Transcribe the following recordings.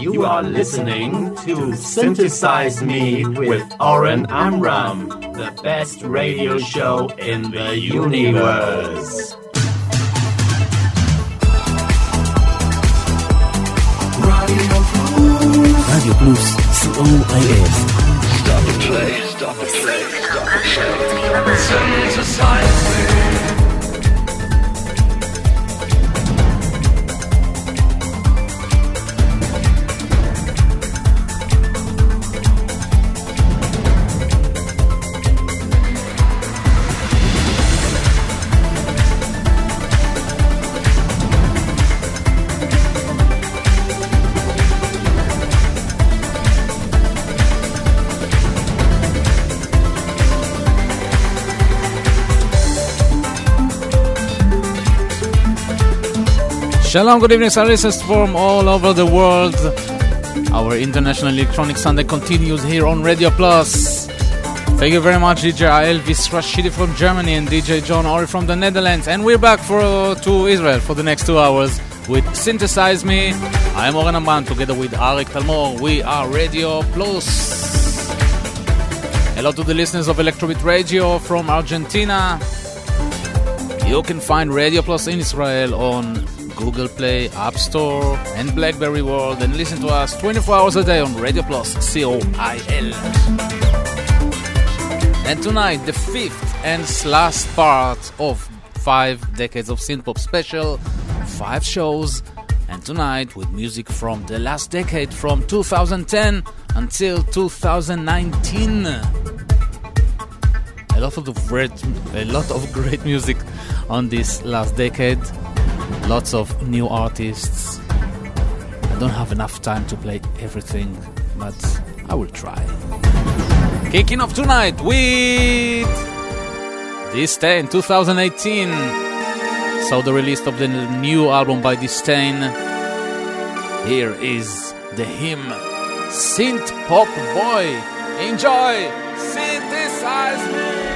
You are listening to Synthesize Me with Oren Amram, the best radio show in the universe. Radio Plus, COIS. Stop the play, stop the play, stop the show. Synthesize Me. Shalom, good evening, listeners from all over the world. Our International Electronic Sunday continues here on Radio Plus. Thank you very much, DJ Elvis Rashidi from Germany and DJ John Ori from the Netherlands. And we're back for uh, to Israel for the next two hours with Synthesize Me. I'm Oren Amram together with Arik Talmor. We are Radio Plus. Hello to the listeners of Electrobit Radio from Argentina. You can find Radio Plus in Israel on Google Play, App Store, and Blackberry World, and listen to us 24 hours a day on Radio Plus, C O I L. And tonight, the fifth and last part of five decades of synthpop special, five shows, and tonight with music from the last decade, from 2010 until 2019 a lot of great, a lot of great music on this last decade. Lots of new artists. I don't have enough time to play everything, but I will try. Kicking off tonight with !distain 2018. So the release of the new album by !distain. Here is the hymn Synth Pop Boy. Enjoy! Synthesize me!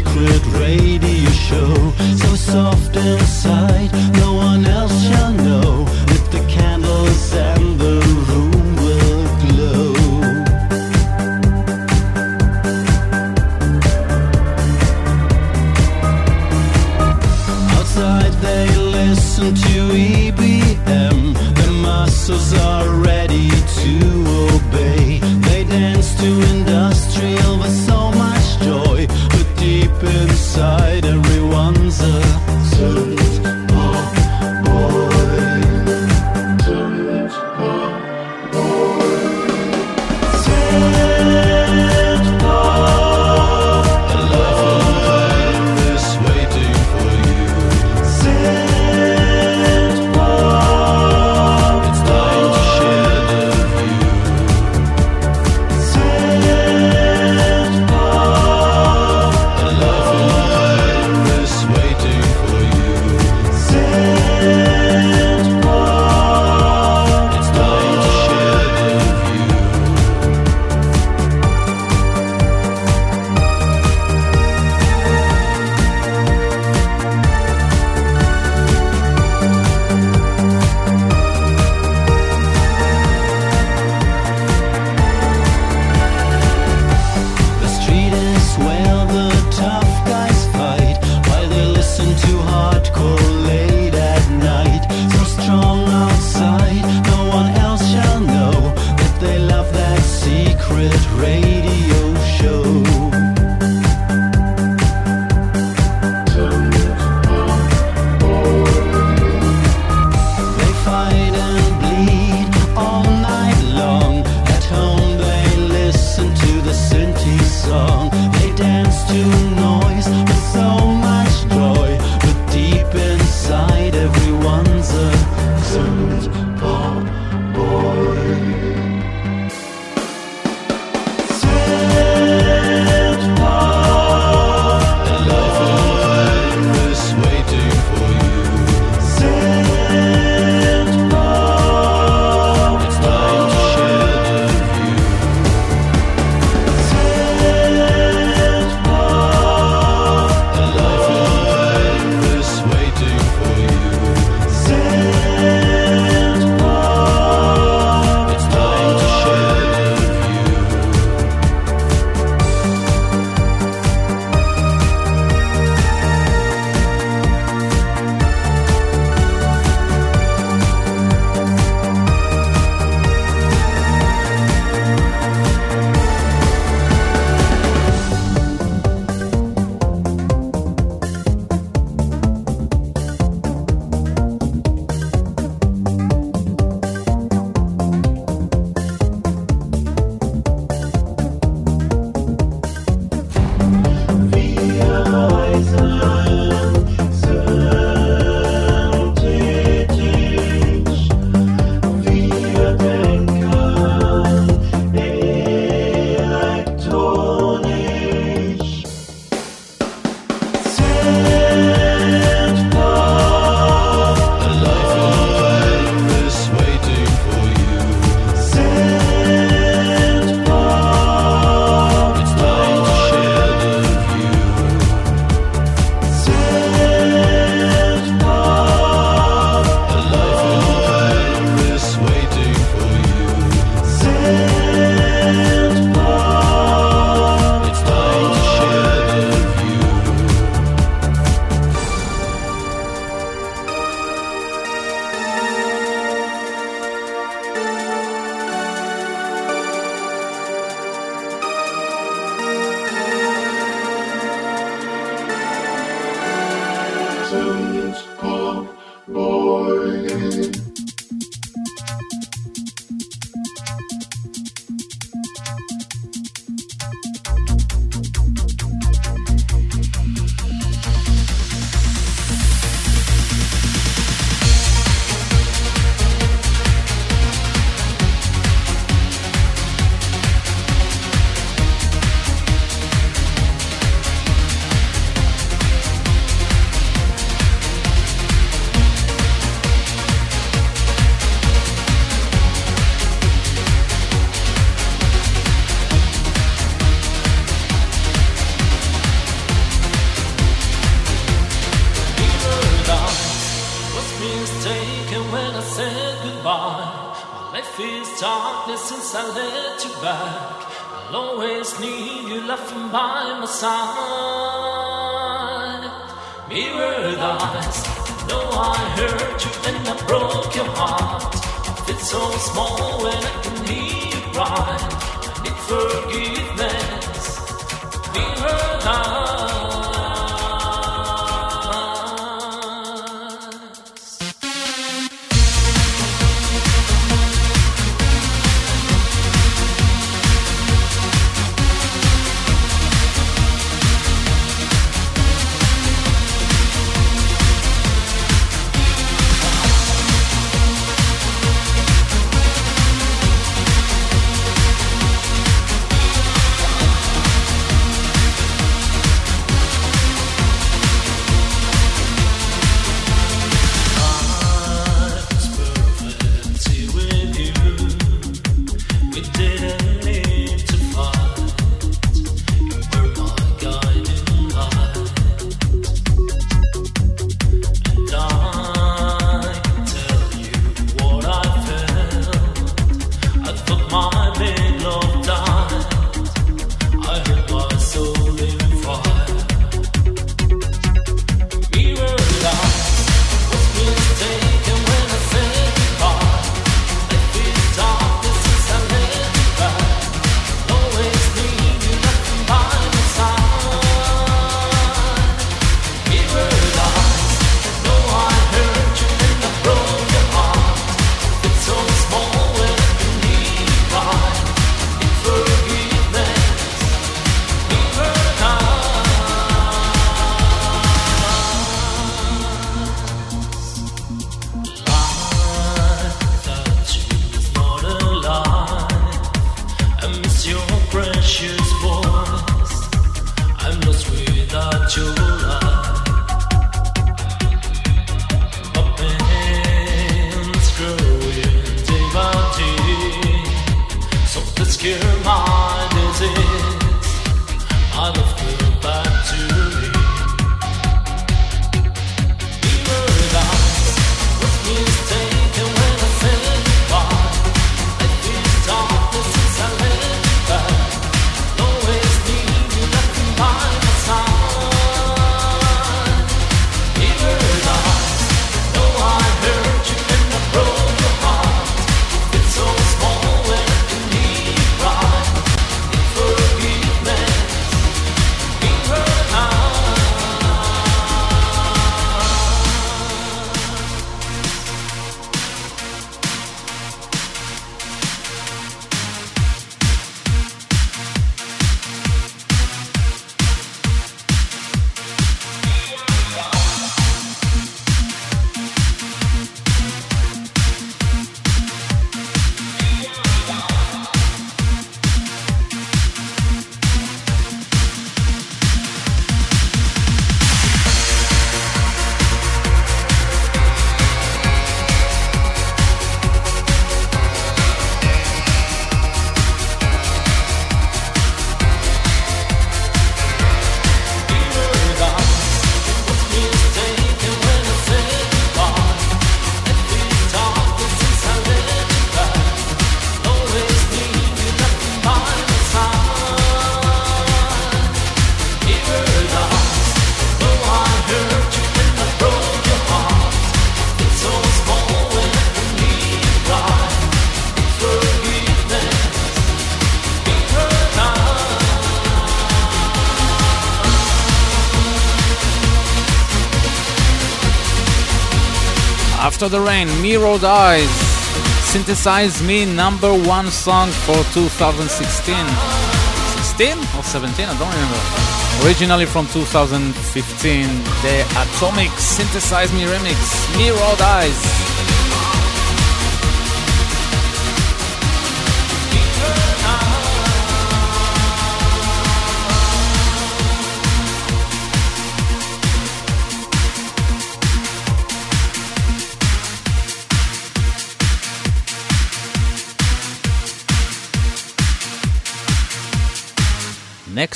Secret radio show. So soft inside, no one else shall so small when I can hear cry. I need forgiveness. Mirrored eyes. The Rain, Mirrored Eyes, Synthesize Me, number one song for 2016. 16 or 17? I don't remember. Originally from 2015, the Atomic Synthesize Me remix, Mirrored Eyes.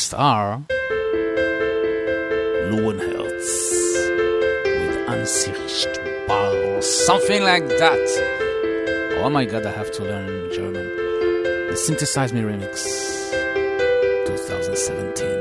Next are Loewenhertz with Unsichtbar or something like that. Oh my god, I have to learn German. The Synthesize Me remix 2017.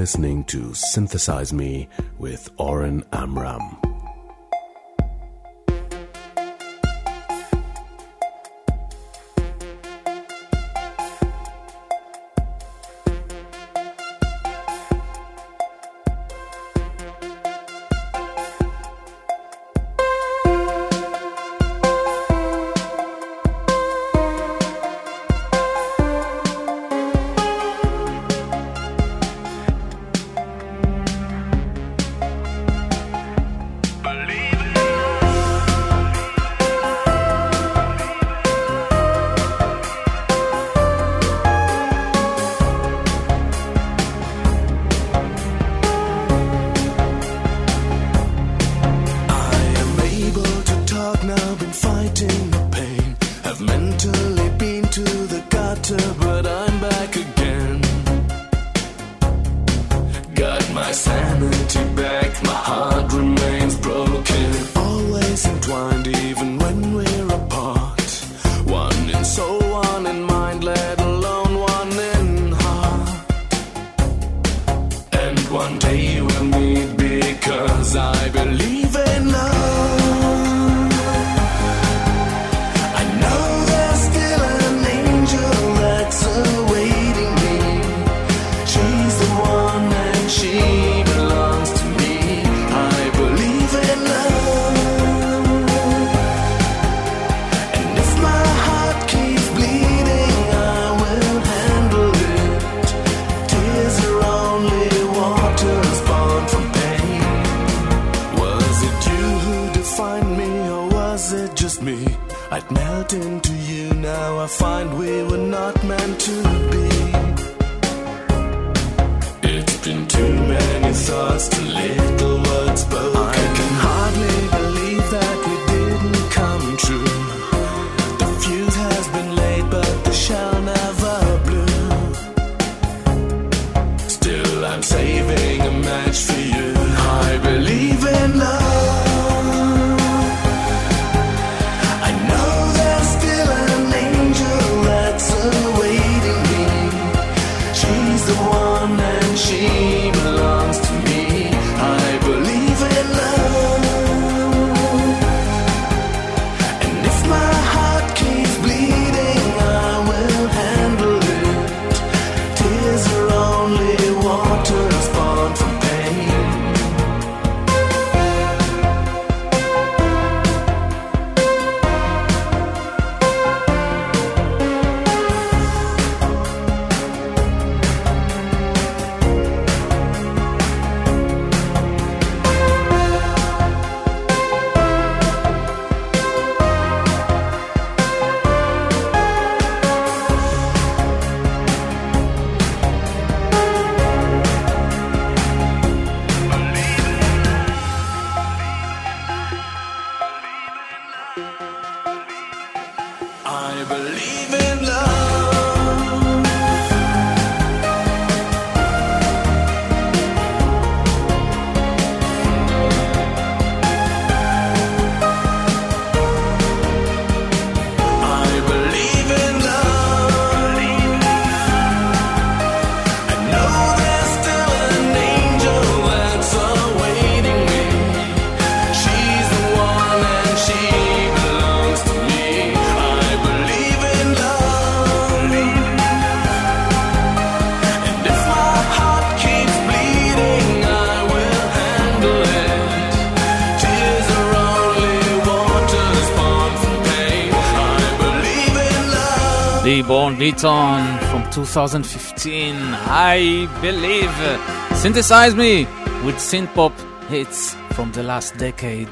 Listening to Synthesize Me with Oren Amram. Beton from 2015. I believe. Synthesize me with synth pop hits from the last decade.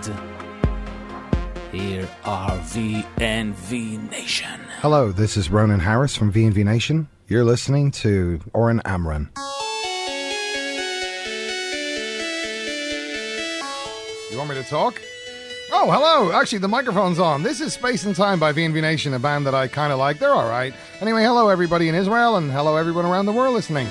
Here are VNV Nation. Hello, this is Ronan Harris from VNV Nation. You're listening to Oren Amram. You want me to talk? Oh, hello. Actually, the microphone's on. This is Space and Time by VNV Nation, a band that I kind of like. They're all right. Anyway, hello, everybody in Israel, and hello, everyone around the world listening.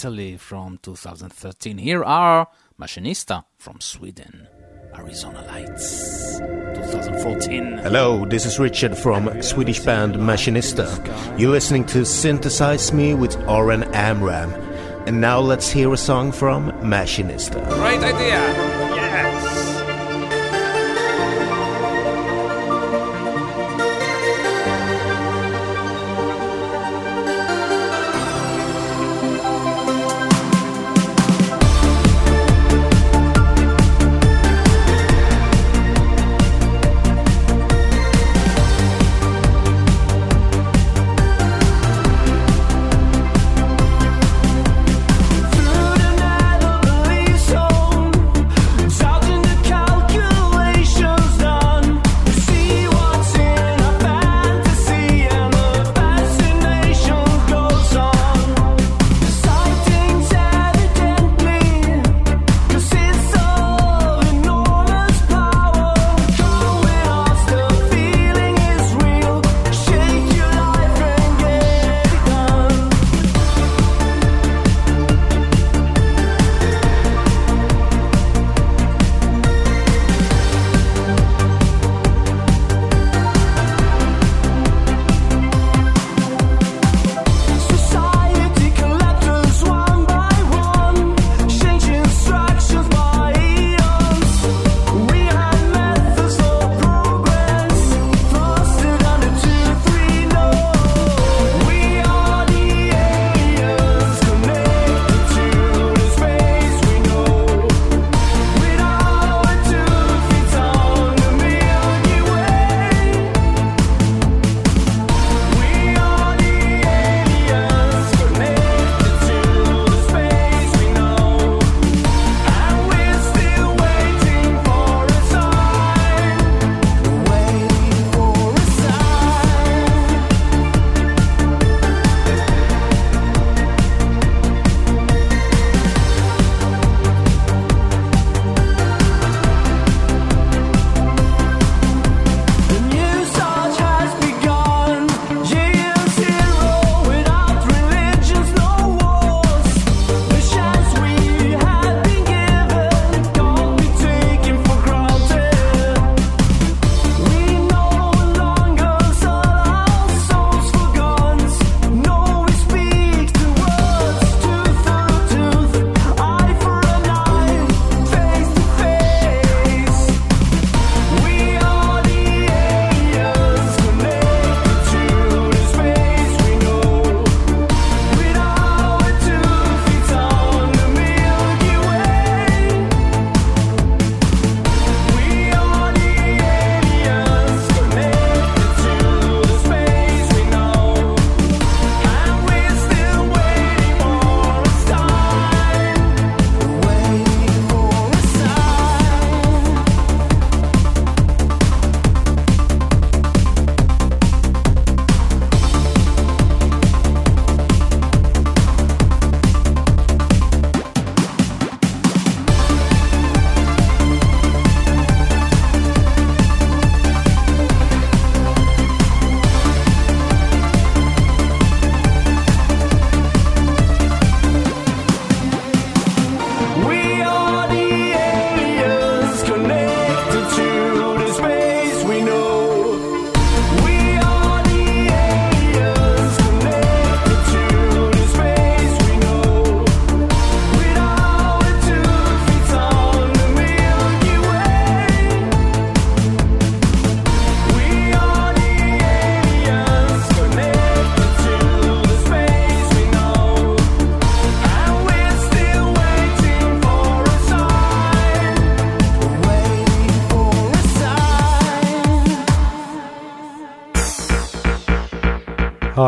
Italy from 2013. Here are Machinista from Sweden. Arizona Lights 2014. Hello, this is Richard from Swedish band Machinista. You're listening to Synthesize Me with Oren Amram. And now let's hear a song from Machinista. Great idea!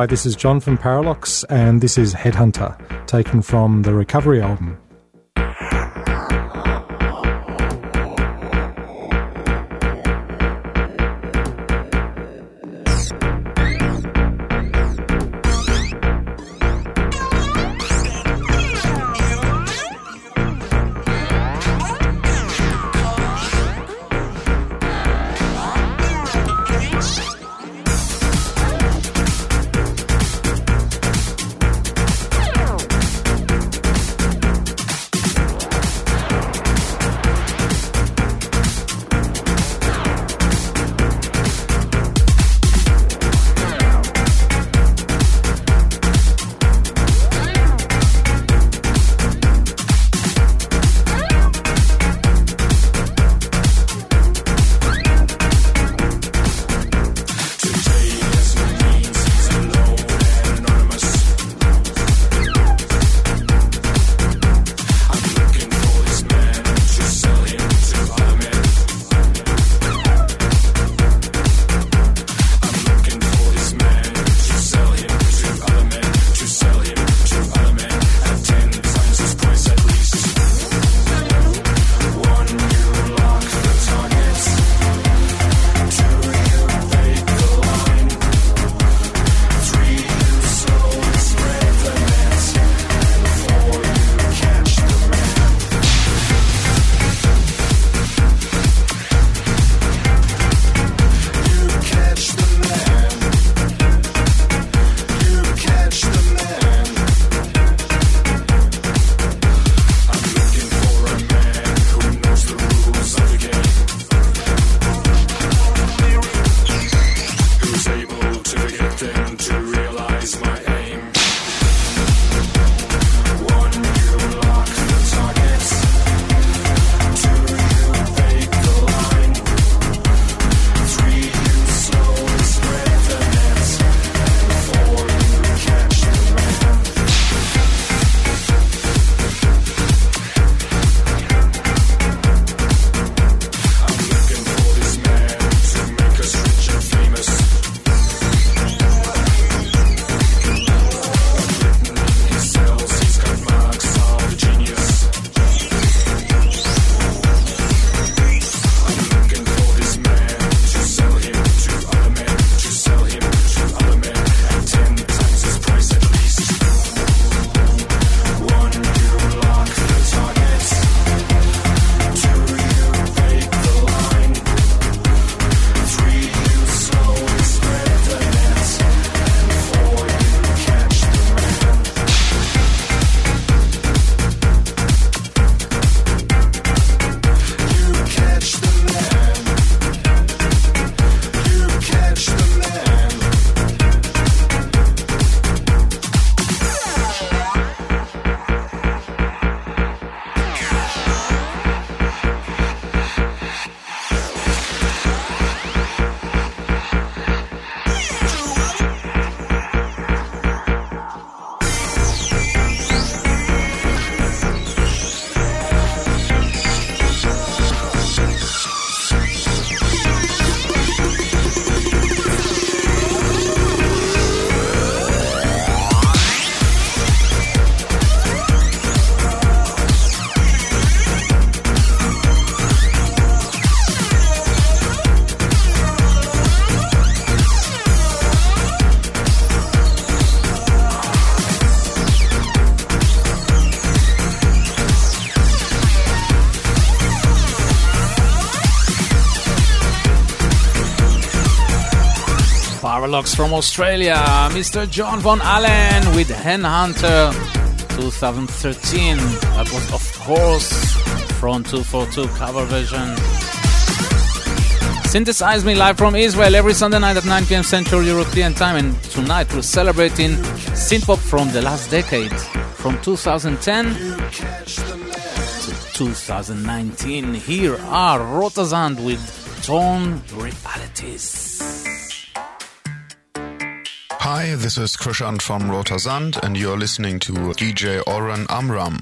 Hi, this is John from Parralox, and this is Headhunter, taken from the Recovery album. From Australia, Mr. John von Ahlen with Headhunter 2013. That was, of course, Front 242 cover version. Synthesize Me live from Israel every Sunday night at 9 p.m. Central European Time. And tonight we're celebrating synthpop from the last decade, from 2010 to 2019. Here are Rotersand with Realities. Hi, this is Krischan from Rotersand, and you're listening to DJ Oren Amram.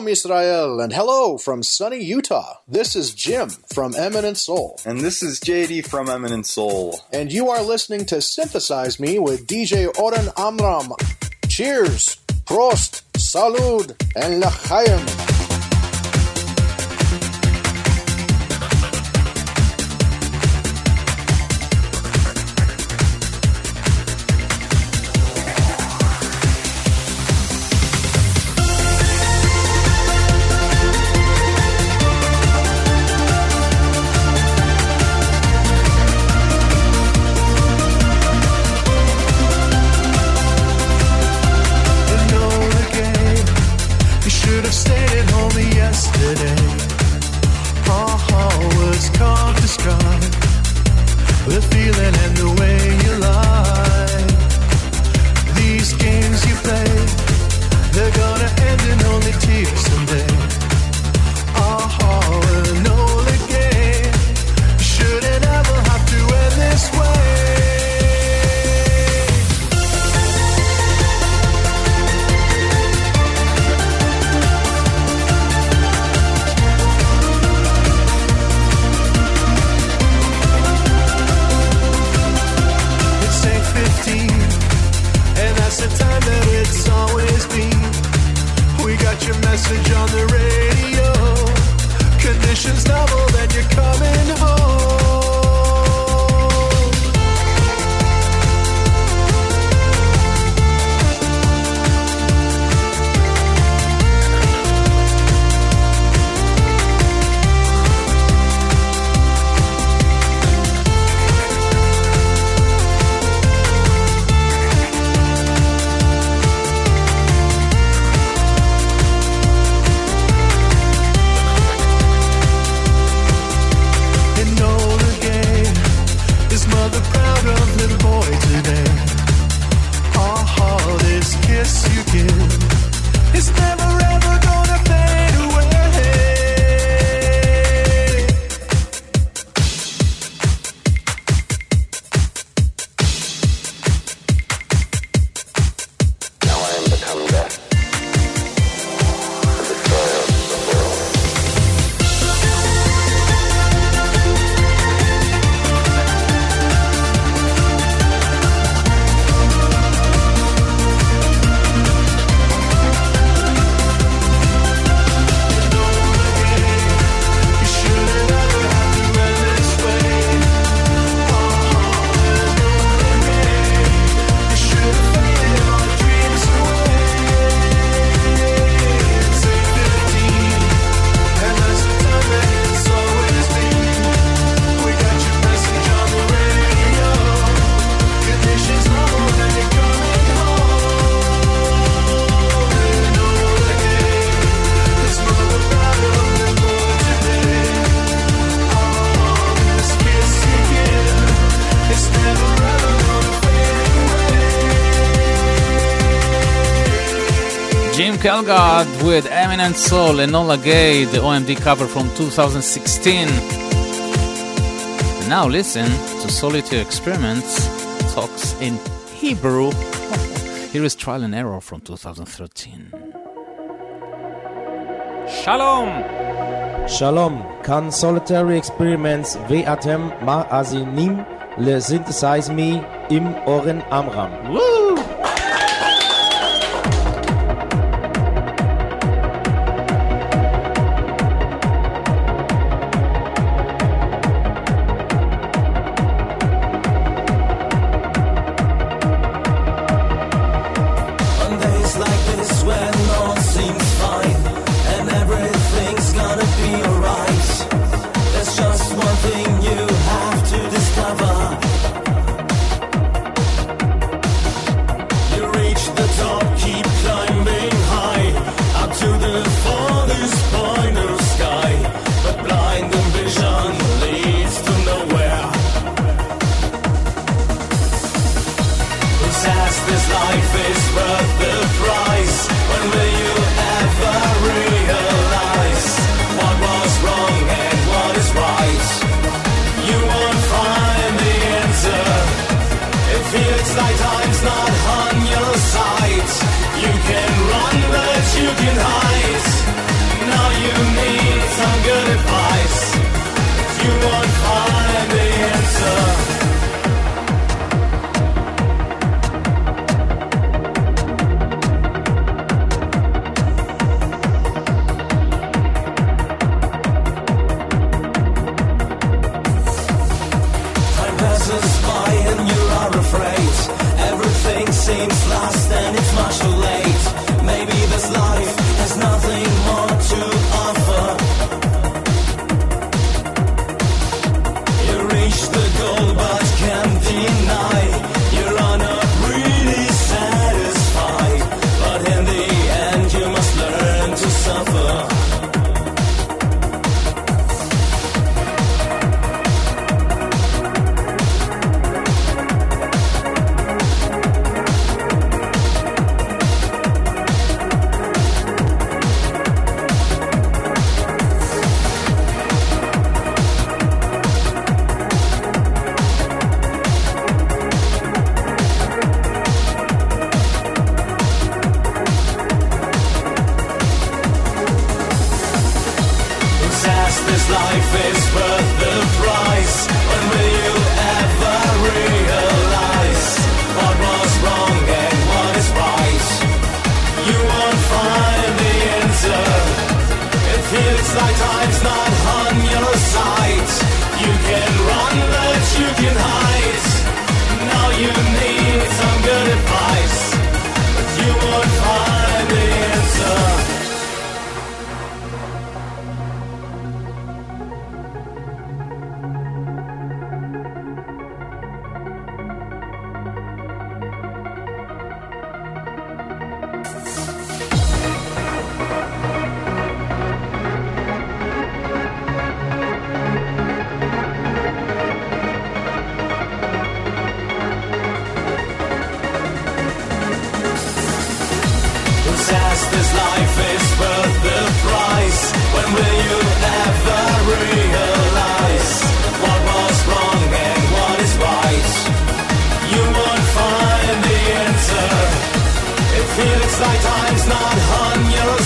Shalom Israel and hello from sunny Utah. This is Jim from Eminent Sol. And this is JD from Eminent Sol. And you are listening to Synthesize Me with DJ Oren Amram. Cheers, Prost, Salud, and L'chaim. Jim Kelgard with Eminent Sol, and Enola Gay, the OMD cover from 2016. Now listen to Solitary Experiments, talks in Hebrew. Here is Trial and Error from 2013. Shalom! Shalom, Can Solitary Experiments ואתם מאזינים לסינתסייז מי im oren amram. וואו! Disaster's life is worth the price. When will you ever realize what was wrong and what is right? You won't find the answer. It feels like time's not on your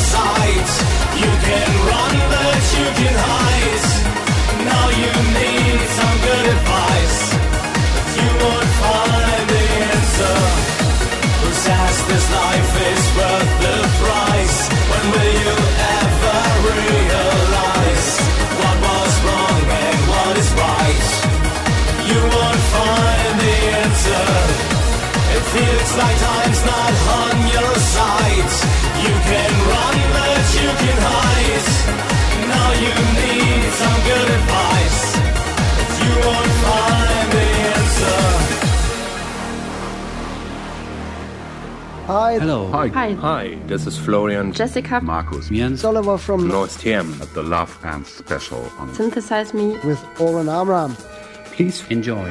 Hi. Hello. Hi. Hi. Hi. This is Florian. Jessica. Markus. Jens. Oliver from NoisTiem at the Love Band Special on Synthesize Me with Oren Amram. Please enjoy.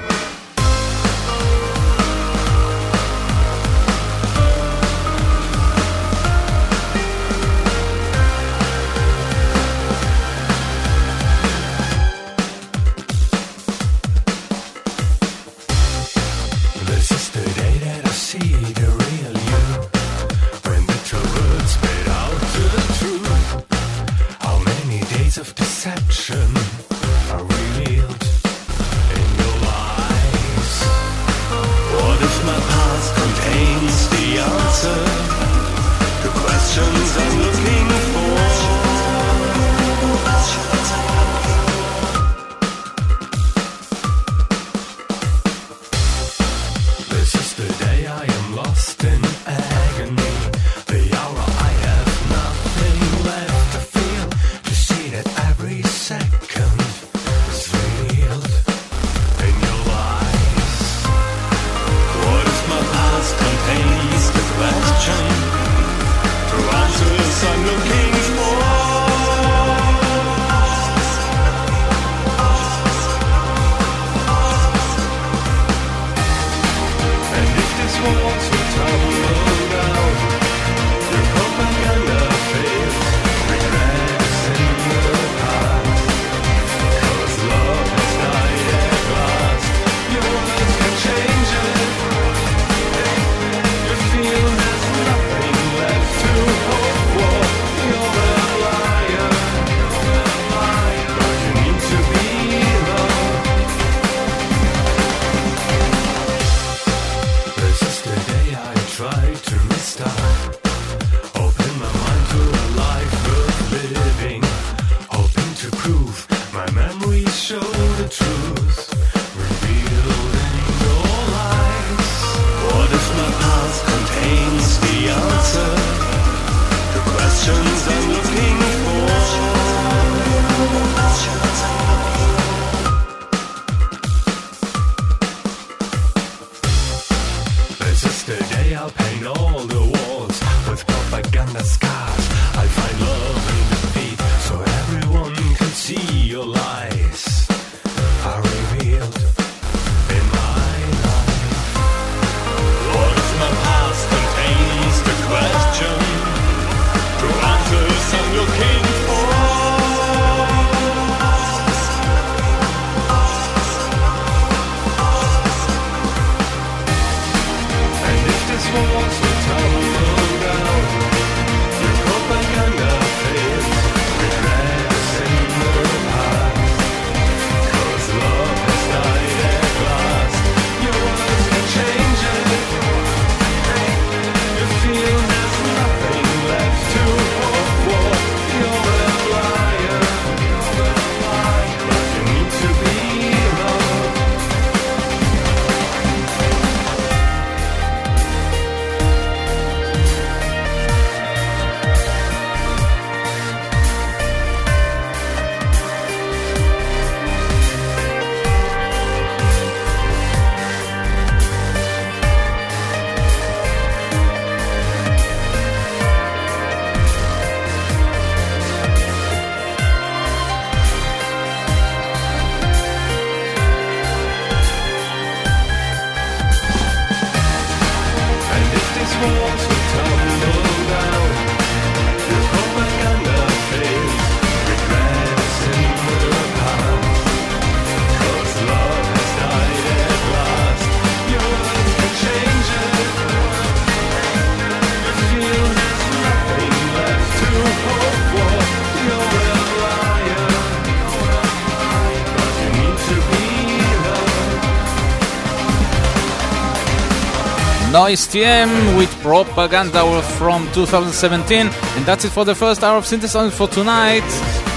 STM with Propaganda from 2017. And that's it for the first hour of Synthesizer for tonight.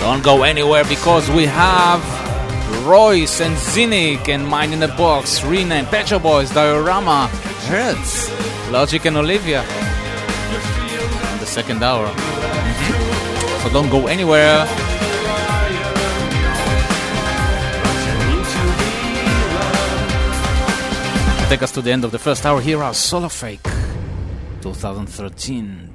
Don't go anywhere because we have Royce and Zinnik and Mind in the Box, Rina and Petra Boys, Diorama, Hertz, Logic and Olivia. In the second hour. so don't go anywhere. Take us to the end of the first hour, here are Solo Fake 2013.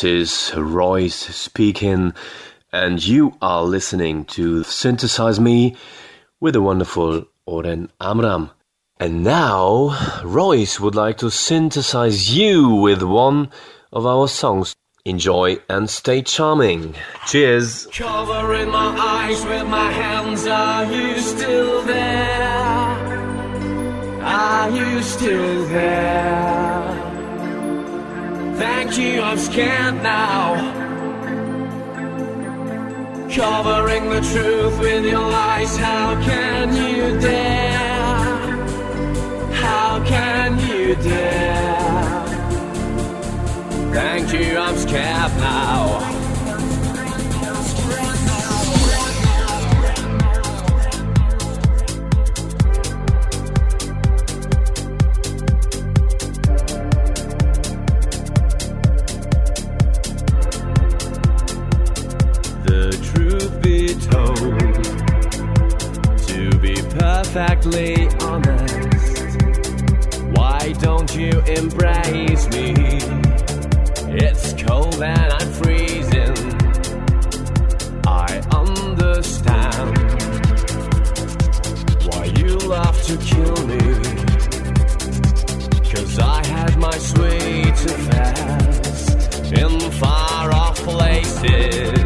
This is Royce speaking, and you are listening to Synthesize Me with the wonderful Oren Amram. And now, Royce would like to synthesize you with one of our songs. Enjoy and stay charming. Cheers! Covering my eyes with my hands, are you still there? Are you still there? Thank you, I'm scared now. Covering the truth with your lies, how can you dare? How can you dare? Thank you, I'm scared now. To be perfectly honest, why don't you embrace me? It's cold and I'm freezing. I understand why you love to kill me. Cause I had my sweet affairs in far off places.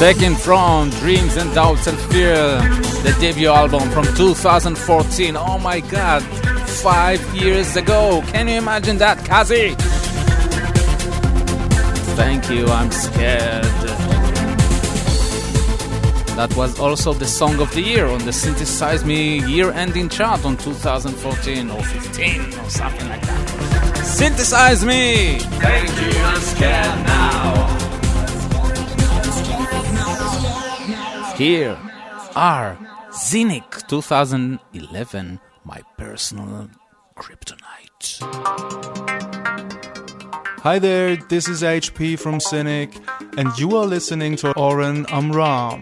taken from Dreams and Doubts and Fear, the debut album from 2014. Oh my god, five years ago. Can you imagine that, Kazi? Thank you, I'm scared. That was also the song of the year on the Synthesize Me year ending chart on 2014 or 15 or something like that. Synthesize Me! Thank you, I'm scared now. Here are Zinnik 2011, my personal kryptonite. Hi there, this is HP from Cynic, and you are listening to Oren Amram.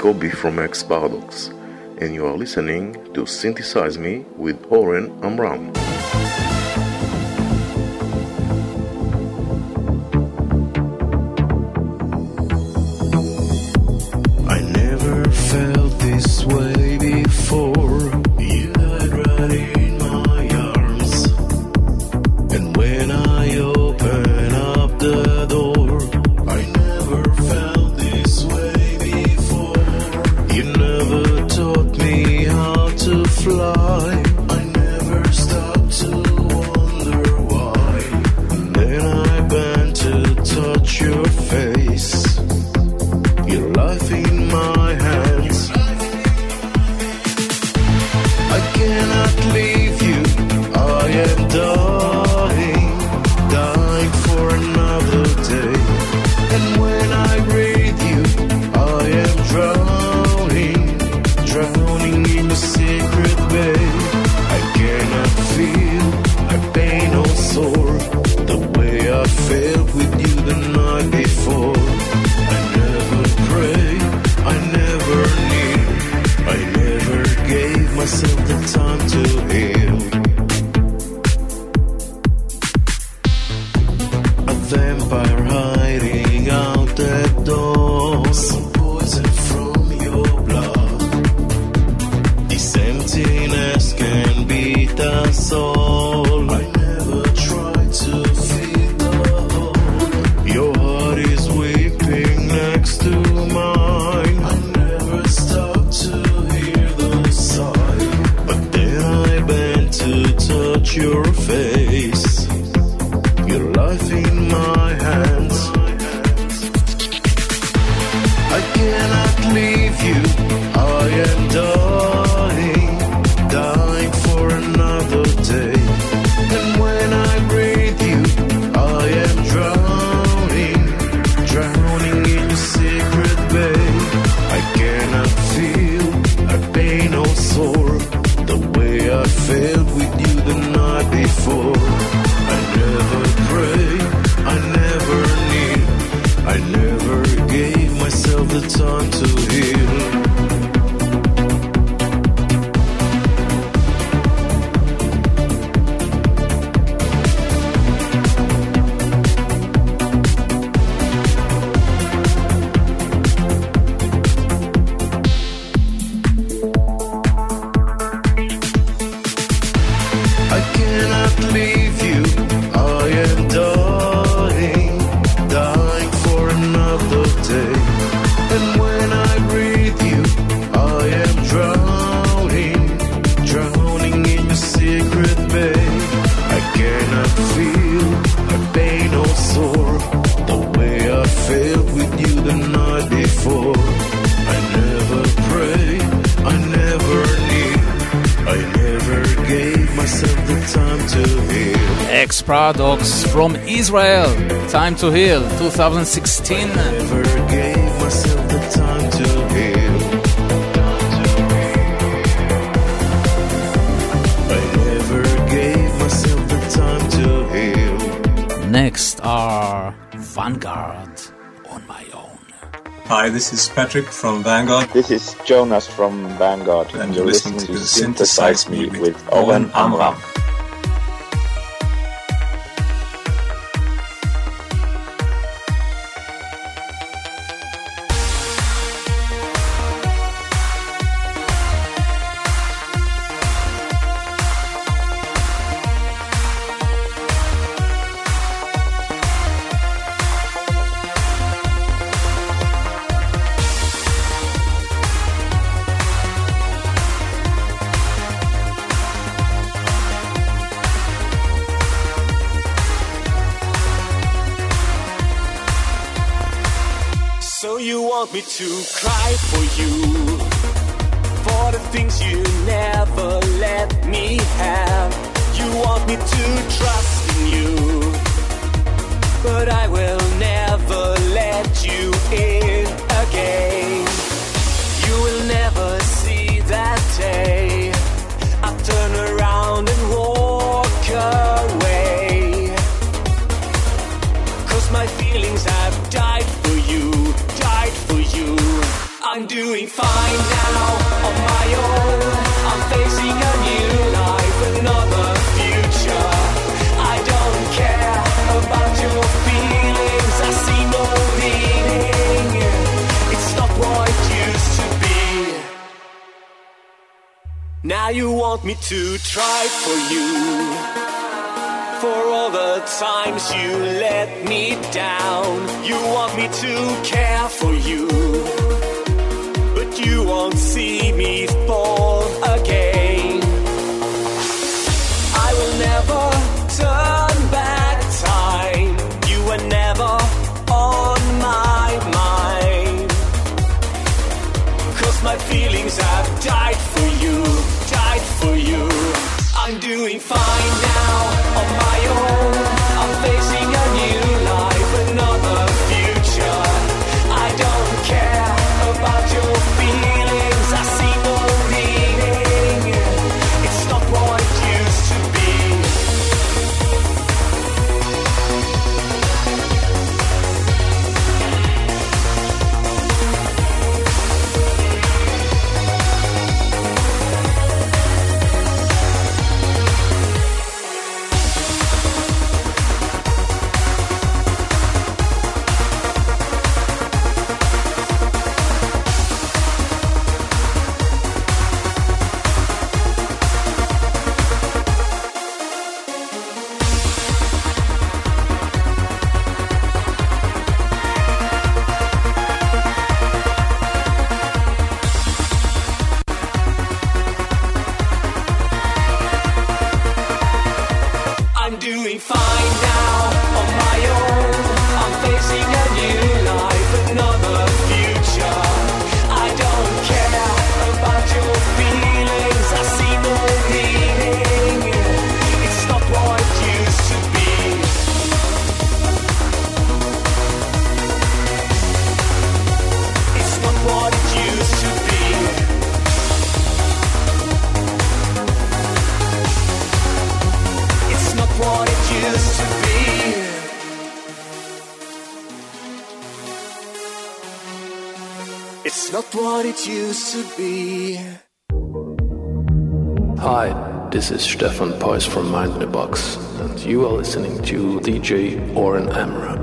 Kobe from X Paradox, and you are listening to Synthesize Me with Oren Amram. your face. Your life in mine. from Israel. Time to Heal 2016. Next are Vanguard on my own. Hi, this is Patrick from Vanguard. This is Jonas from Vanguard. And, and you're, you're listening, listening, to Synthesize, Synthesize Me with, with Oren Amram. Amram. This is Stefan Poiss from Mind in a Box, and you are listening to DJ Oren Amram.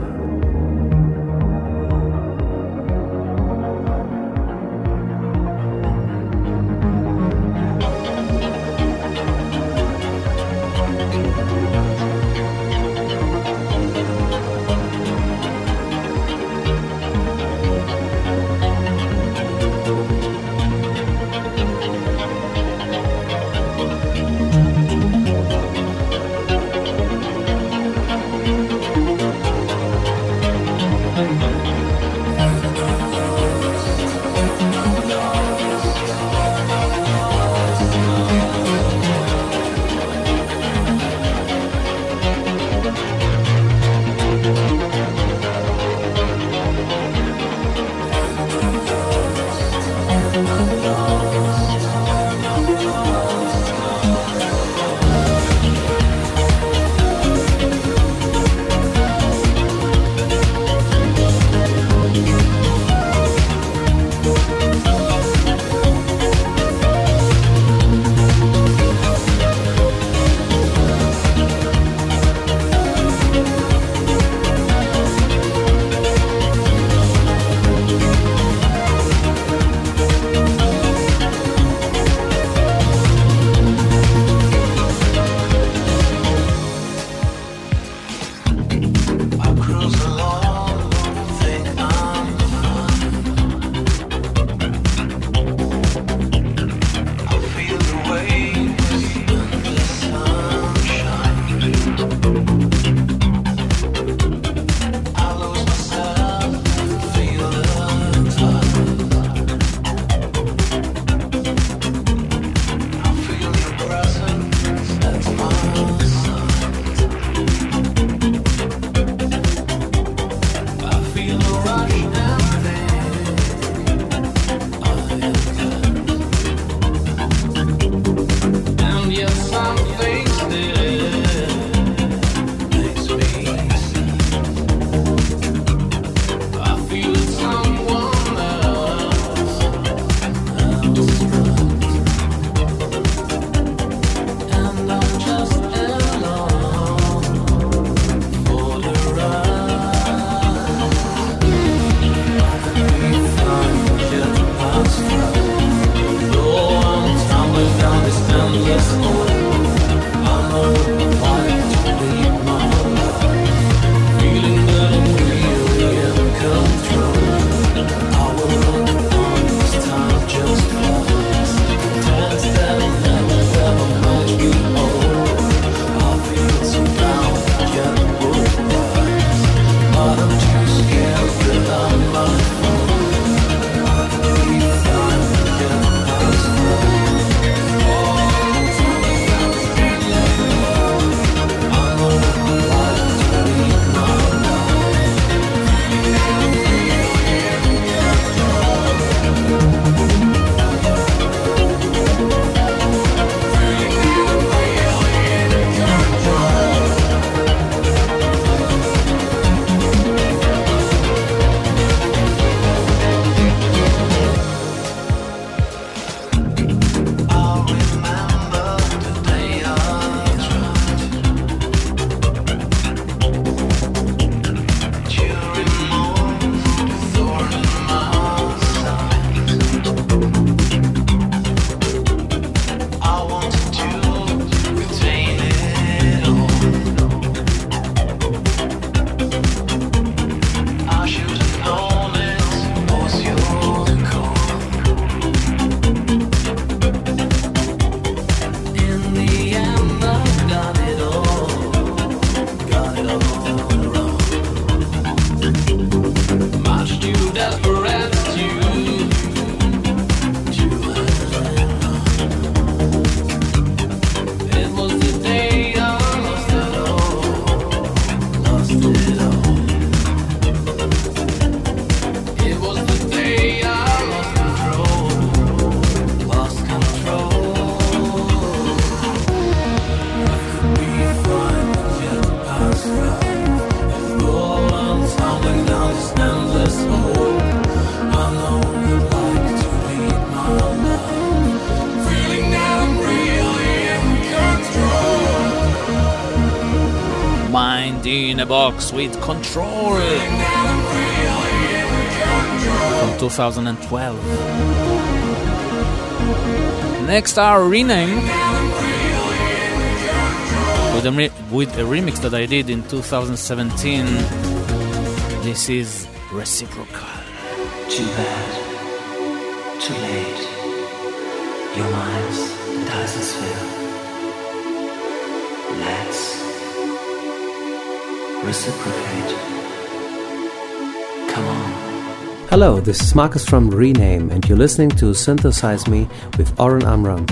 Box with Control from 2012. Next, our rename with a, re- with a remix that I did in 2017. This is Reciprocal. Too bad, too late. Your a Dyson sphere. Let's reciprocate. Come on. Hello, this is Marcus from Rename, and you're listening to Synthesize Me with Oren Amram.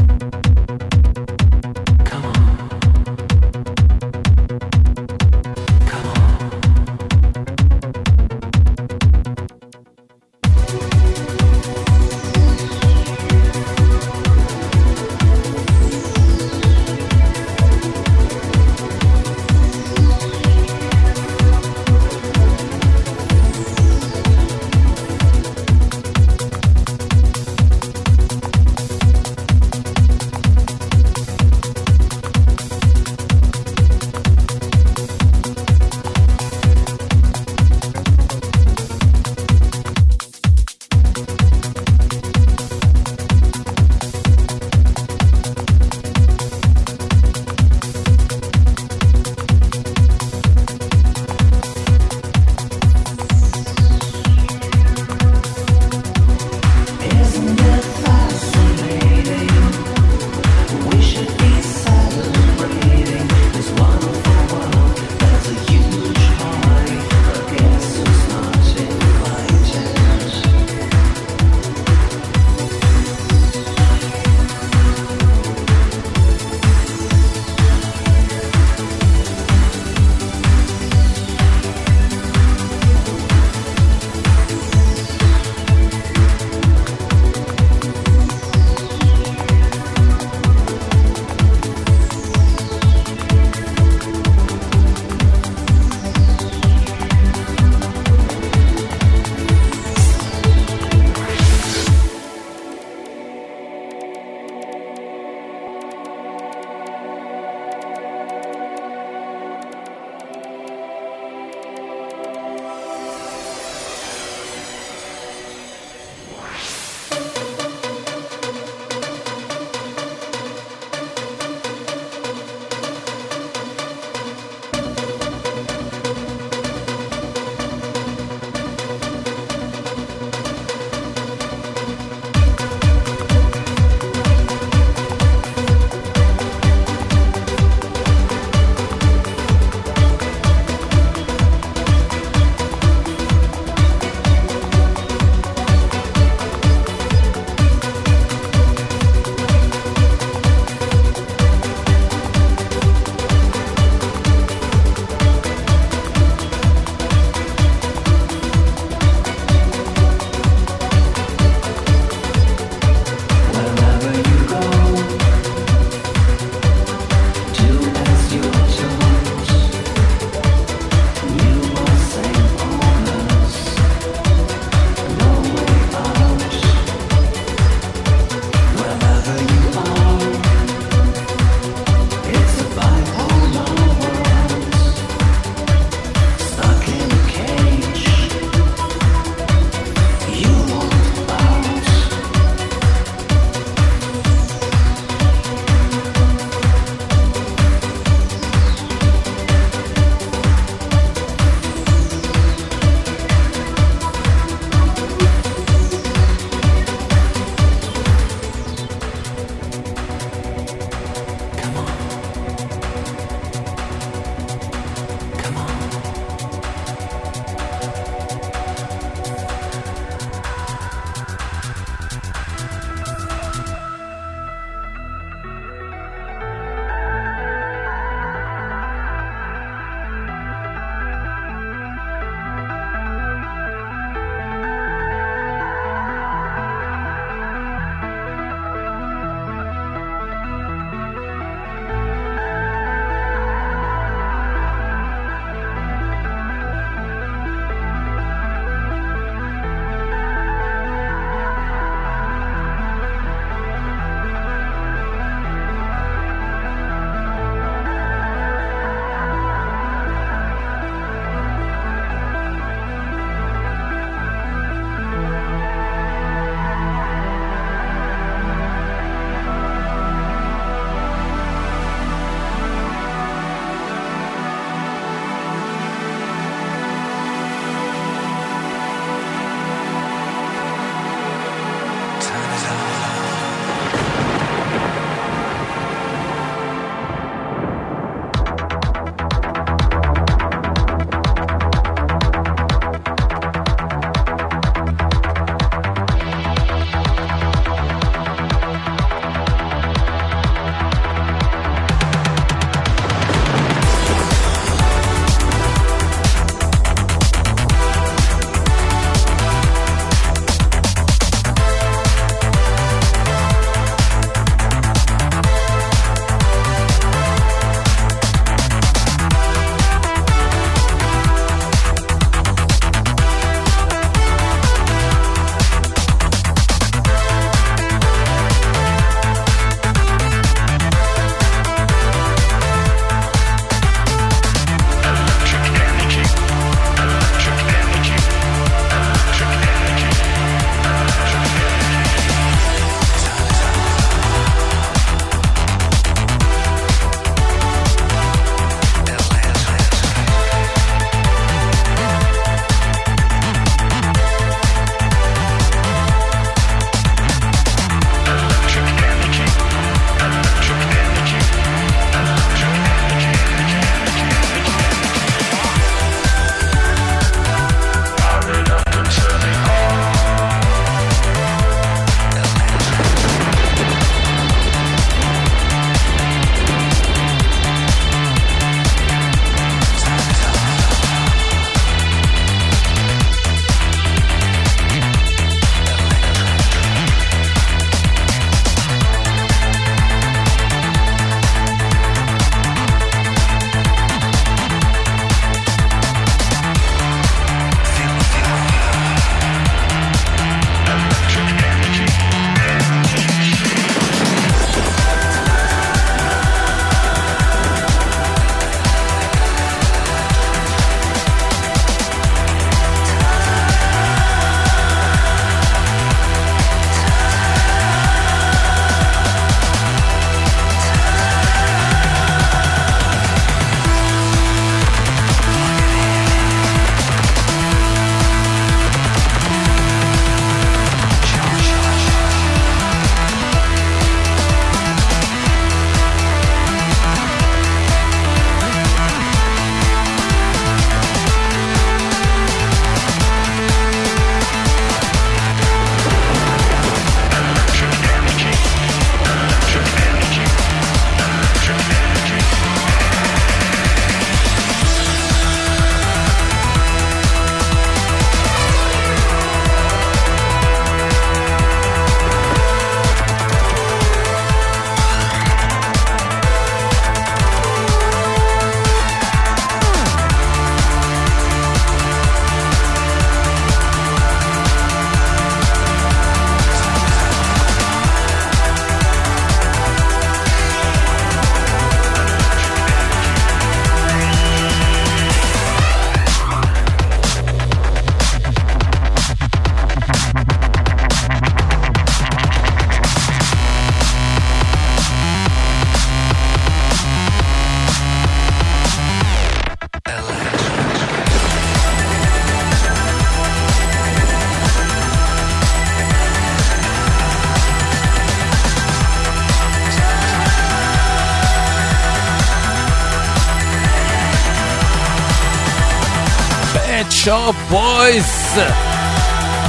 Shop Boys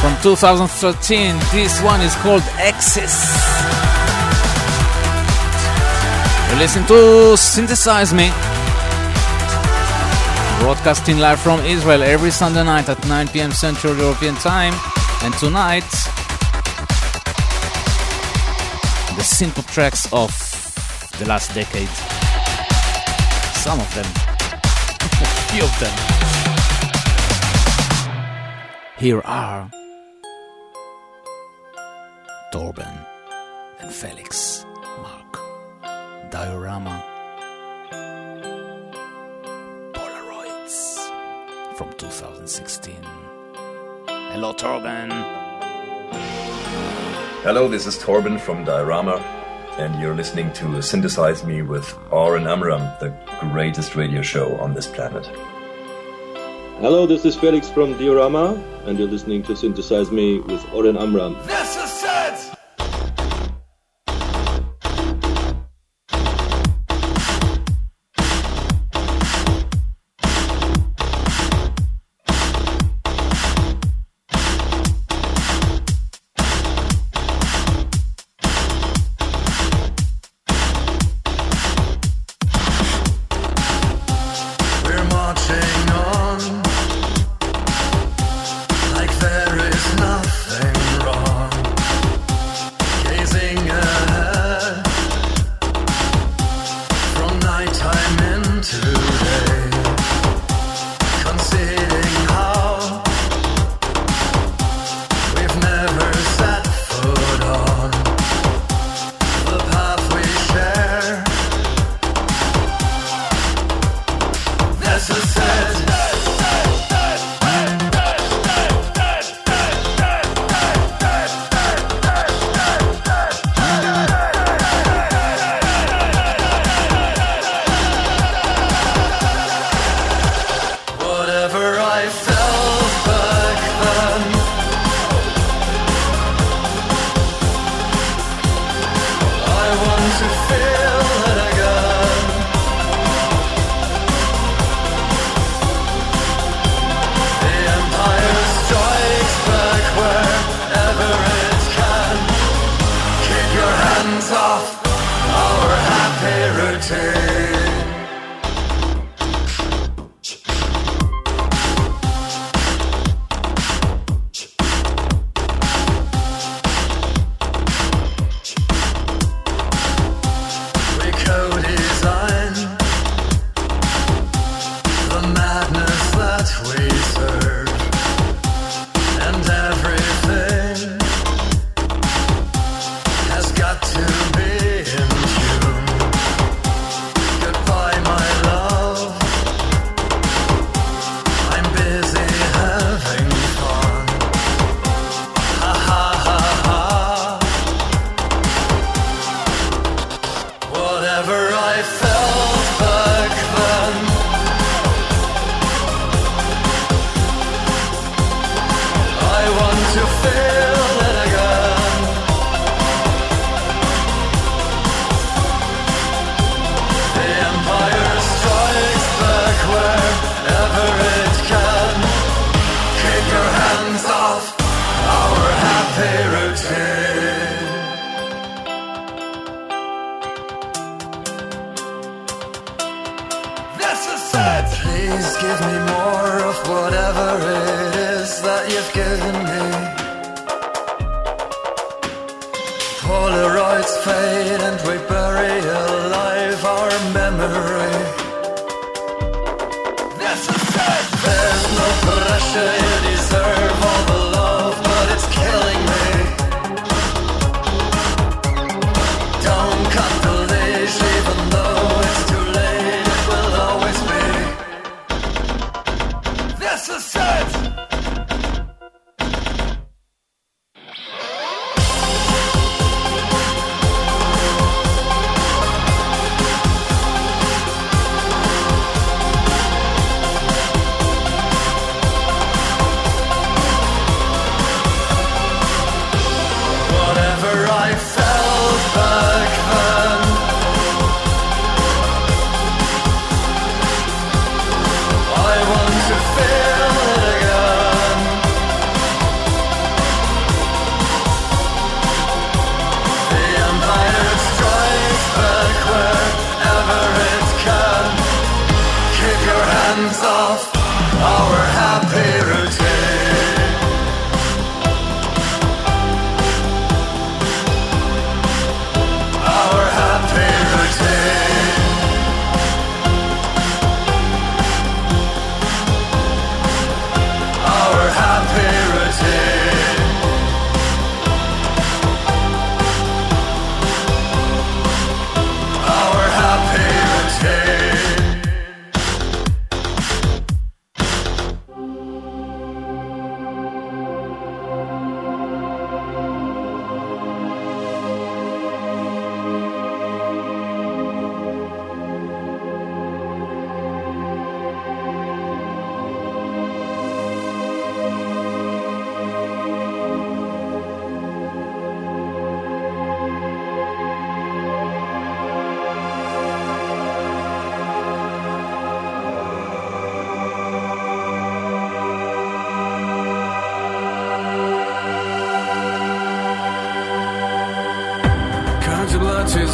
from 2013. This one is called Axis. You listen to Synthesize Me. Broadcasting live from Israel every Sunday night at 9 p.m. Central European Time. And tonight, the simple tracks of the last decade. Some of them. A few of them. Here are Torben and Felix Marc Diorama Polaroids from 2016. Hello, Torben. Hello, this is Torben from Diorama, and you're listening to Synthesize Me with Oren Amram, the greatest radio show on this planet. Hello, this is Felix from Diorama, and you're listening to Synthesize Me with Oren Amram.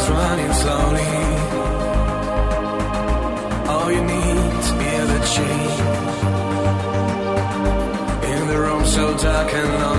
running slowly. All you need is a change. In the room so dark and lonely.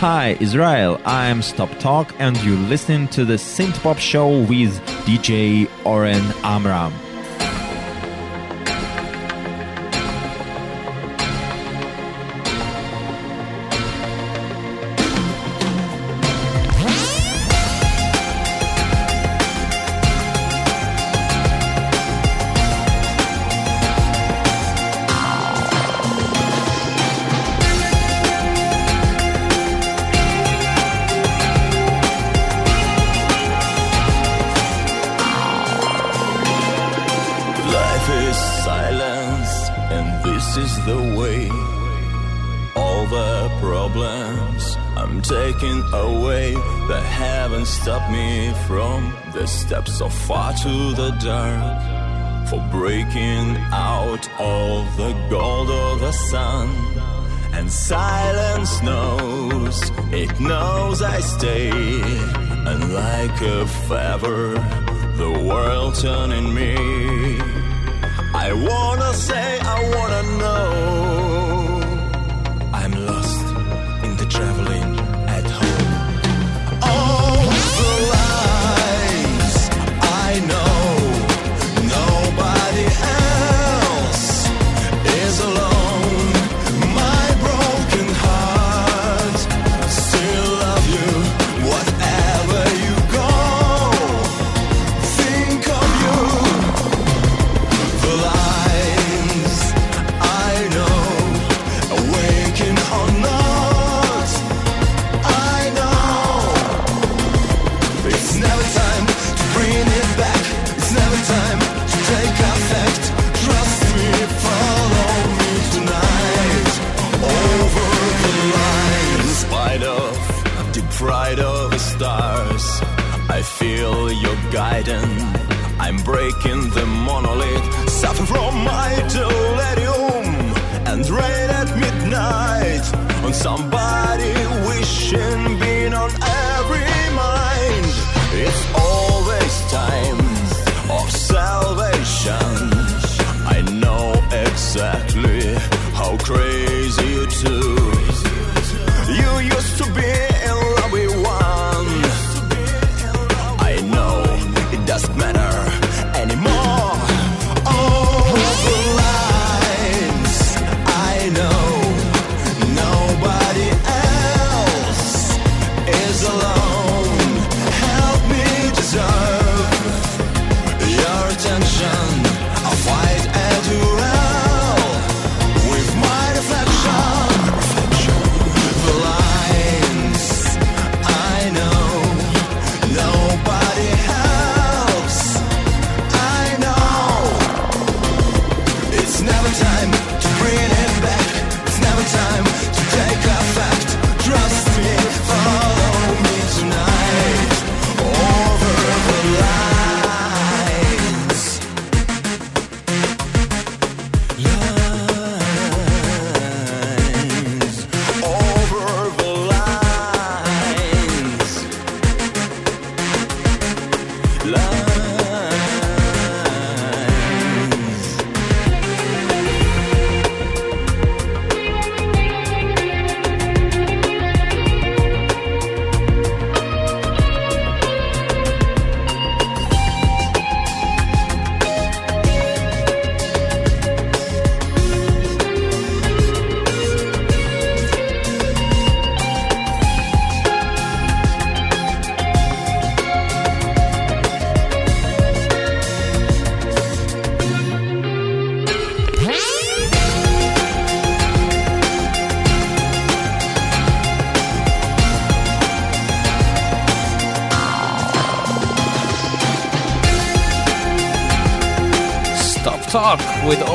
Hi, Israel. I'm Stop Talk, and you're listening to the Synth Pop Show with DJ Oren Amram. into the dark for breaking out of the gold of the sun. And silence knows, it knows I stay. And like a feather, the world turning me. I wanna say, I wanna know. Guidance. I'm breaking the monolith, suffering from my delirium, and rain at midnight on somebody wishing being on every mind. It's always time of salvation. I know exactly how crazy you do.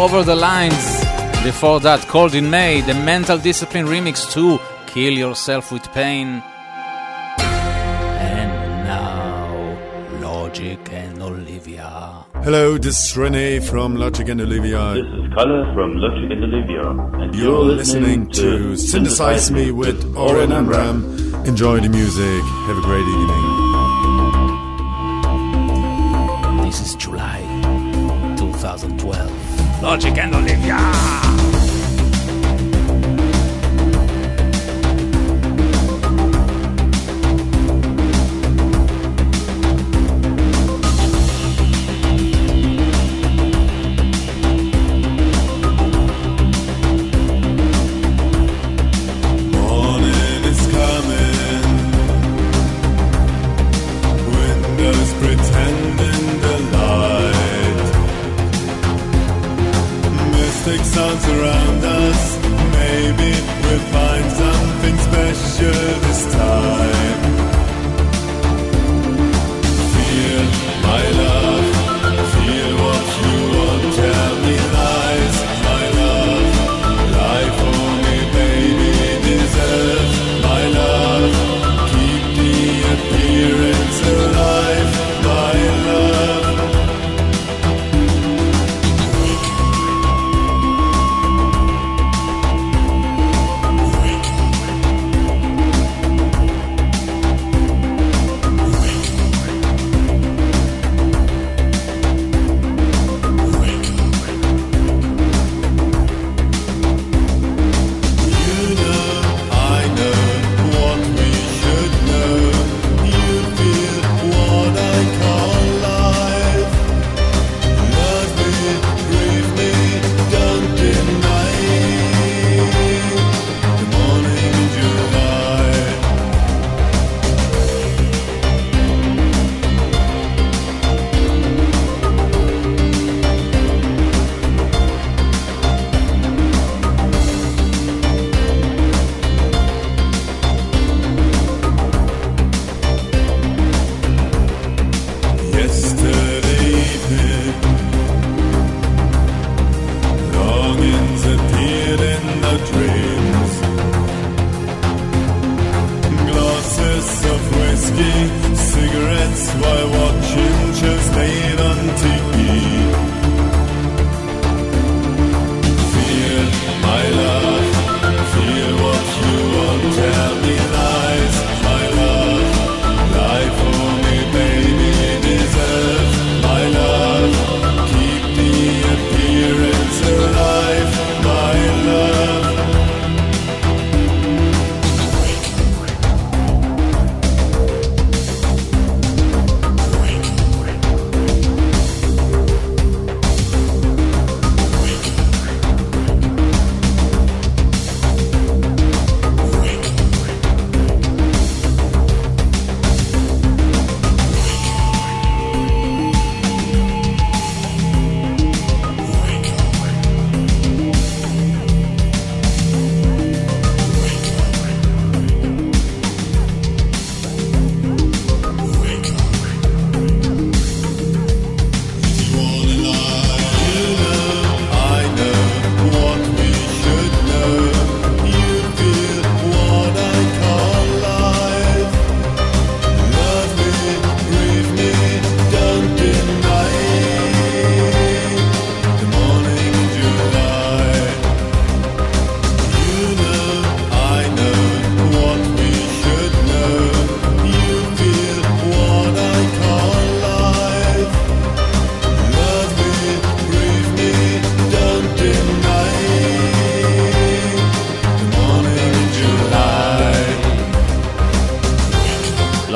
Over the Lines. Before that, Cold in May, the Mental Discipline remix to Kill Yourself with Pain. And now, Logic and Olivia. Hello, this is Rene from Logic and Olivia. This is Kalle from Logic and Olivia. And You're listening to Synthesize Me with Oren Amram. Enjoy the music. Have a great evening. 2012. Logic and Olivia.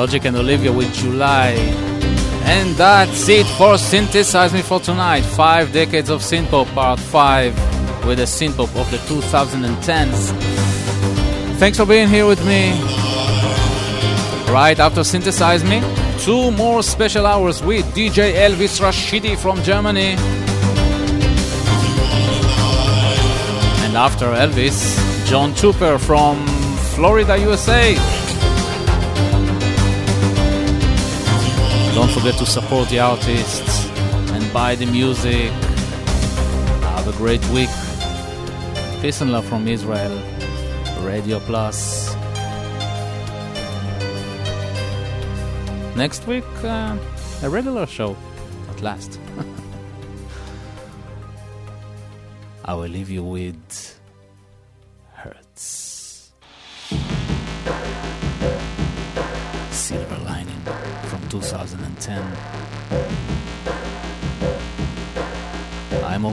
Logic and Olivia with July. And that's it for Synthesize Me for tonight. Five decades of synthpop, part five, with the synthpop of the 2010s. Thanks for being here with me. Right after Synthesize Me, two more special hours with DJ Elvis Rashidi from Germany. And after Elvis, John Tupper from Florida, USA. Don't forget to support the artists and buy the music. Have a great week. Peace and love from Israel. Radio Plus. Next week, uh, a regular show, at last. I will leave you with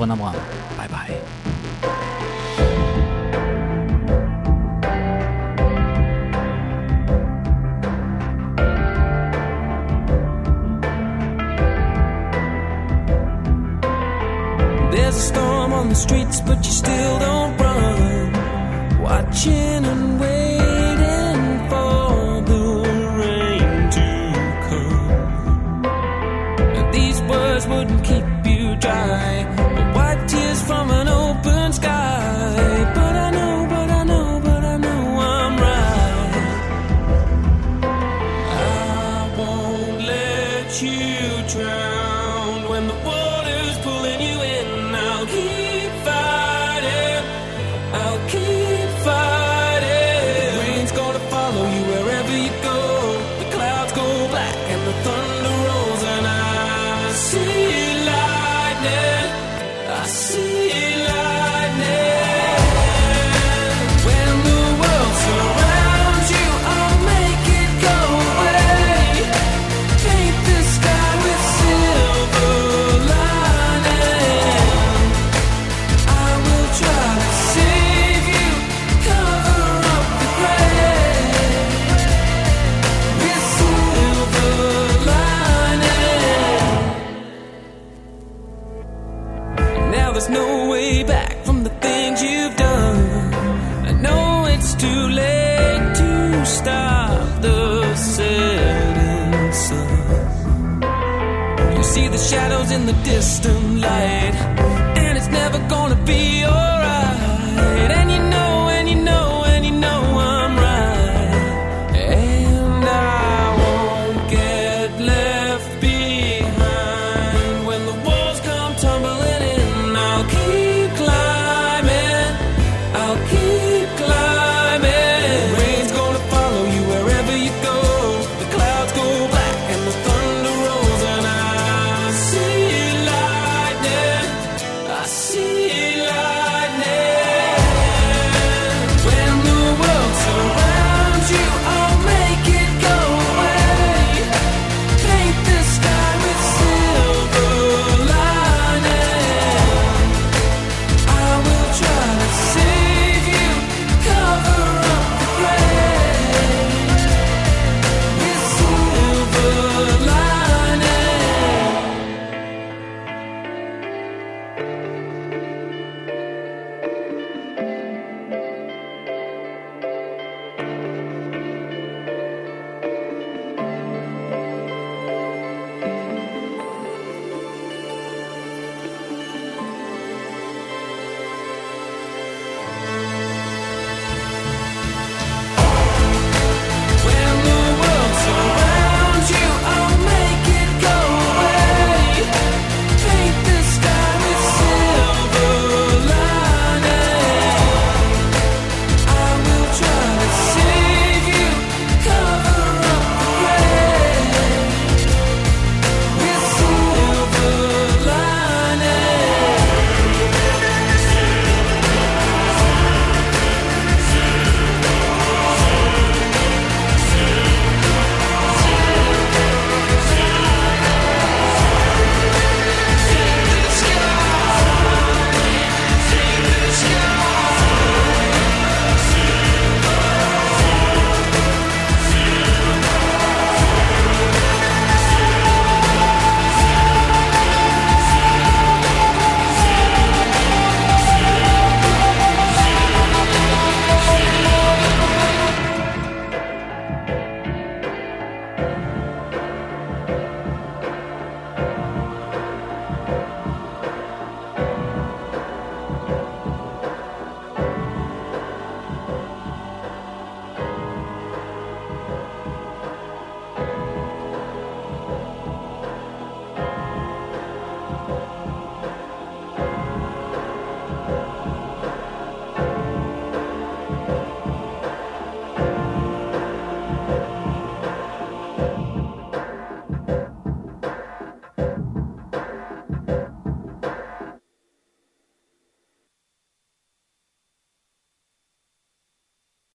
Bonne Abraham.